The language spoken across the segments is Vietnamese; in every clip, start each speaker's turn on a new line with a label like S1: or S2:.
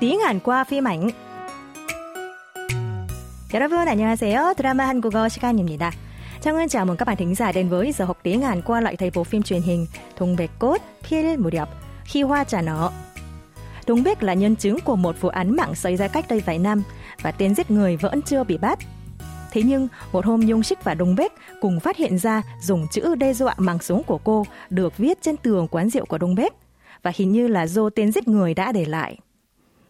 S1: tiếng Hàn qua phim ảnh. 여러분 안녕하세요. 드라마 한국어 시간입니다. Trang chào mừng các bạn thính giả đến với giờ học tiếng Hàn qua loại thầy bộ phim truyền hình Thùng Bạch Cốt, Phiên Muryập, Khi Hoa Trà Nở. Thùng Bạch là nhân chứng của một vụ án mạng xảy ra cách đây vài năm và tên giết người vẫn chưa bị bắt. Thế nhưng, một hôm Nhung Shik và Đông Bách cùng phát hiện ra dùng chữ đe dọa mang súng của cô được viết trên tường quán rượu của Đông Bách và hình như là do tên giết người đã để lại.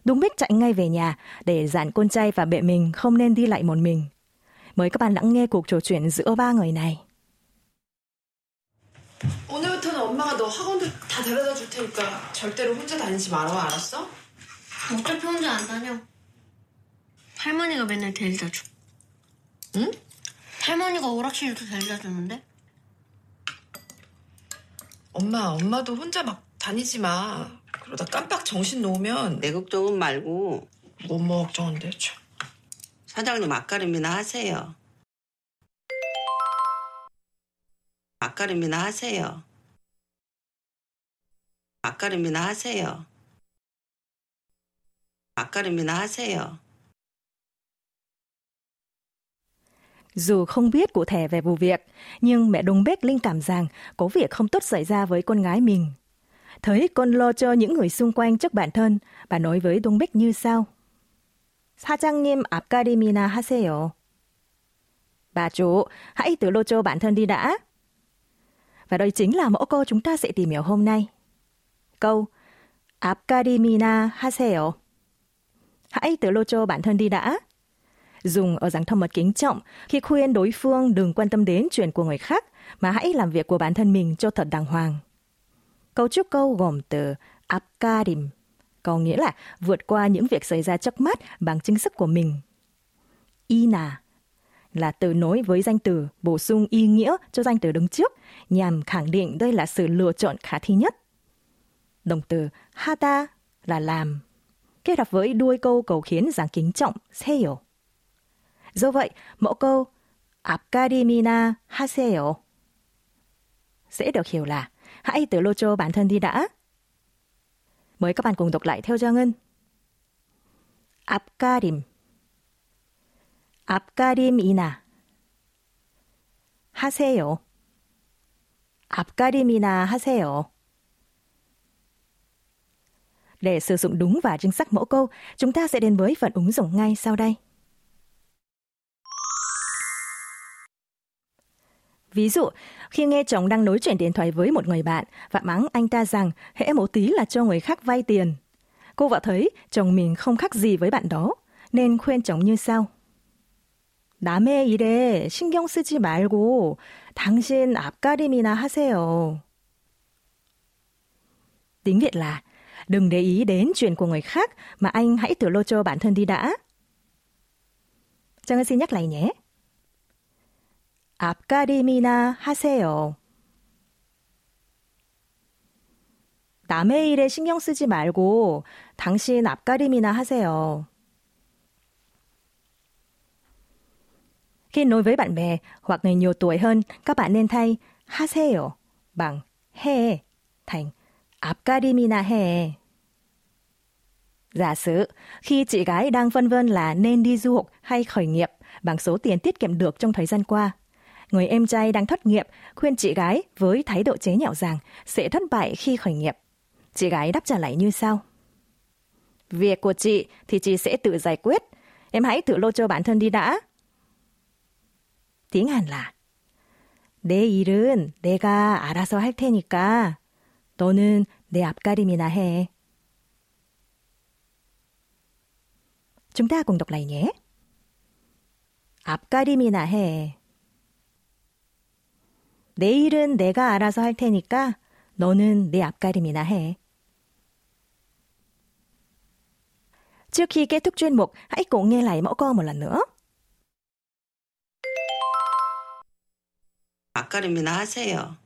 S1: Đông Bách chạy ngay về nhà để dặn con trai và bệ mình không nên đi lại một mình. Mời các bạn lắng nghe cuộc trò chuyện giữa ba người này.
S2: 오늘부터는 엄마가 너 학원도 다 데려다 줄 테니까 절대로 혼자 다니지 말아 알았어?
S3: 어차피 혼자 안 다녀. 할머니가 맨날 데려다 줘.
S2: 응?
S3: 할머니가 오락실도 데려다 주는데?
S2: 엄마 엄마도 혼자 막 다니지 마 그러다 깜빡 정신 놓으면
S4: 내 걱정은 말고
S2: 뭐뭐 걱정인데 참.
S4: 사장님 앞가림이나 하세요. 앞가림이나 하세요. 앞가림이나 하세요. 앞가림이나 하세요.
S1: Dù không biết cụ thể về vụ việc, nhưng mẹ Đông Bách linh cảm rằng có việc không tốt xảy ra với con gái mình. Thấy con lo cho những người xung quanh trước bản thân, bà nói với Đông Bách như sau. 사장님 앞가림이나 하세요. Bà chủ, hãy tự lo cho bản thân đi đã. Và đây chính là mẫu câu chúng ta sẽ tìm hiểu hôm nay. Câu 앞가림이나 하세요. Hãy tự lo cho bản thân đi đã. Dùng ở dạng thân mật kính trọng khi khuyên đối phương đừng quan tâm đến chuyện của người khác mà hãy làm việc của bản thân mình cho thật đàng hoàng. Cấu trúc câu gồm từ Abkarim, có nghĩa là vượt qua những việc xảy ra trước mắt bằng chính sức của mình. Ina là từ nối với danh từ bổ sung ý nghĩa cho danh từ đứng trước nhằm khẳng định đây là sự lựa chọn khả thi nhất. Động từ hata là làm, kết hợp với đuôi câu cầu khiến dạng kính trọng seyo. Do vậy, mẫu câu Akademina Haseo sẽ được hiểu là hãy tự lo cho bản thân đi đã. Mời các bạn cùng đọc lại theo Giang Ngân. 앞가림 앞가림이나 하세요. 앞가림이나 하세요. Để sử dụng đúng và chính xác mẫu câu, chúng ta sẽ đến với phần ứng dụng ngay sau đây. Ví dụ, khi nghe chồng đang nói chuyện điện thoại với một người bạn và mắng anh ta rằng hễ một tí là cho người khác vay tiền. Cô vợ thấy chồng mình không khác gì với bạn đó, nên khuyên chồng như sau. 남의 일에 신경 쓰지 말고 당신 앞가림이나 하세요. Tiếng Việt là đừng để ý đến chuyện của người khác mà anh hãy tự lo cho bản thân đi đã. Trang xin nhắc lại nhé. 앞가림이나 하세요. 남의 일에 신경 쓰지 말고 당신 앞가림이나 하세요. Khi nói với bạn bè hoặc người nhiều tuổi hơn, các bạn nên thay 하세요 bằng 해 thành 앞가림이나 해. Giả sử, khi chị gái đang phân vân là nên đi du học hay khởi nghiệp bằng số tiền tiết kiệm được trong thời gian qua, người em trai đang thất nghiệp khuyên chị gái với thái độ chế nhạo rằng sẽ thất bại khi khởi nghiệp. Chị gái đáp trả lại như sau. Việc của chị thì chị sẽ tự giải quyết. Em hãy tự lo cho bản thân đi đã. tiếng Hàn là 내 일은 내가 알아서 할 테니까 너는 내 앞가림이나 해. Chúng ta cùng đọc lại nhé. 앞가림이나 해. 내 일은 내가 알아서 할 테니까 너는 내 앞가림이나 해. Nghe lại mẫu câu một lần nữa.
S4: 앞가림이나 하세요.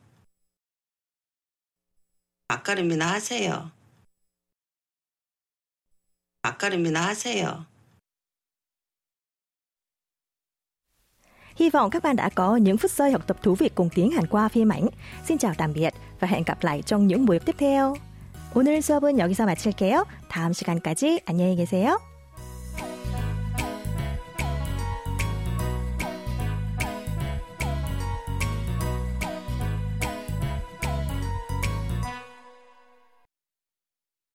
S4: 앞가림이나 하세요. 앞가림이나 하세요.
S1: Hy vọng các bạn đã có những phút giây học tập thú vị cùng tiếng Hàn qua phim ảnh. Xin chào tạm biệt và hẹn gặp lại trong những buổi tiếp theo. 오늘 수업은 여기서 마칠게요. 다음 시간까지 안녕히 계세요.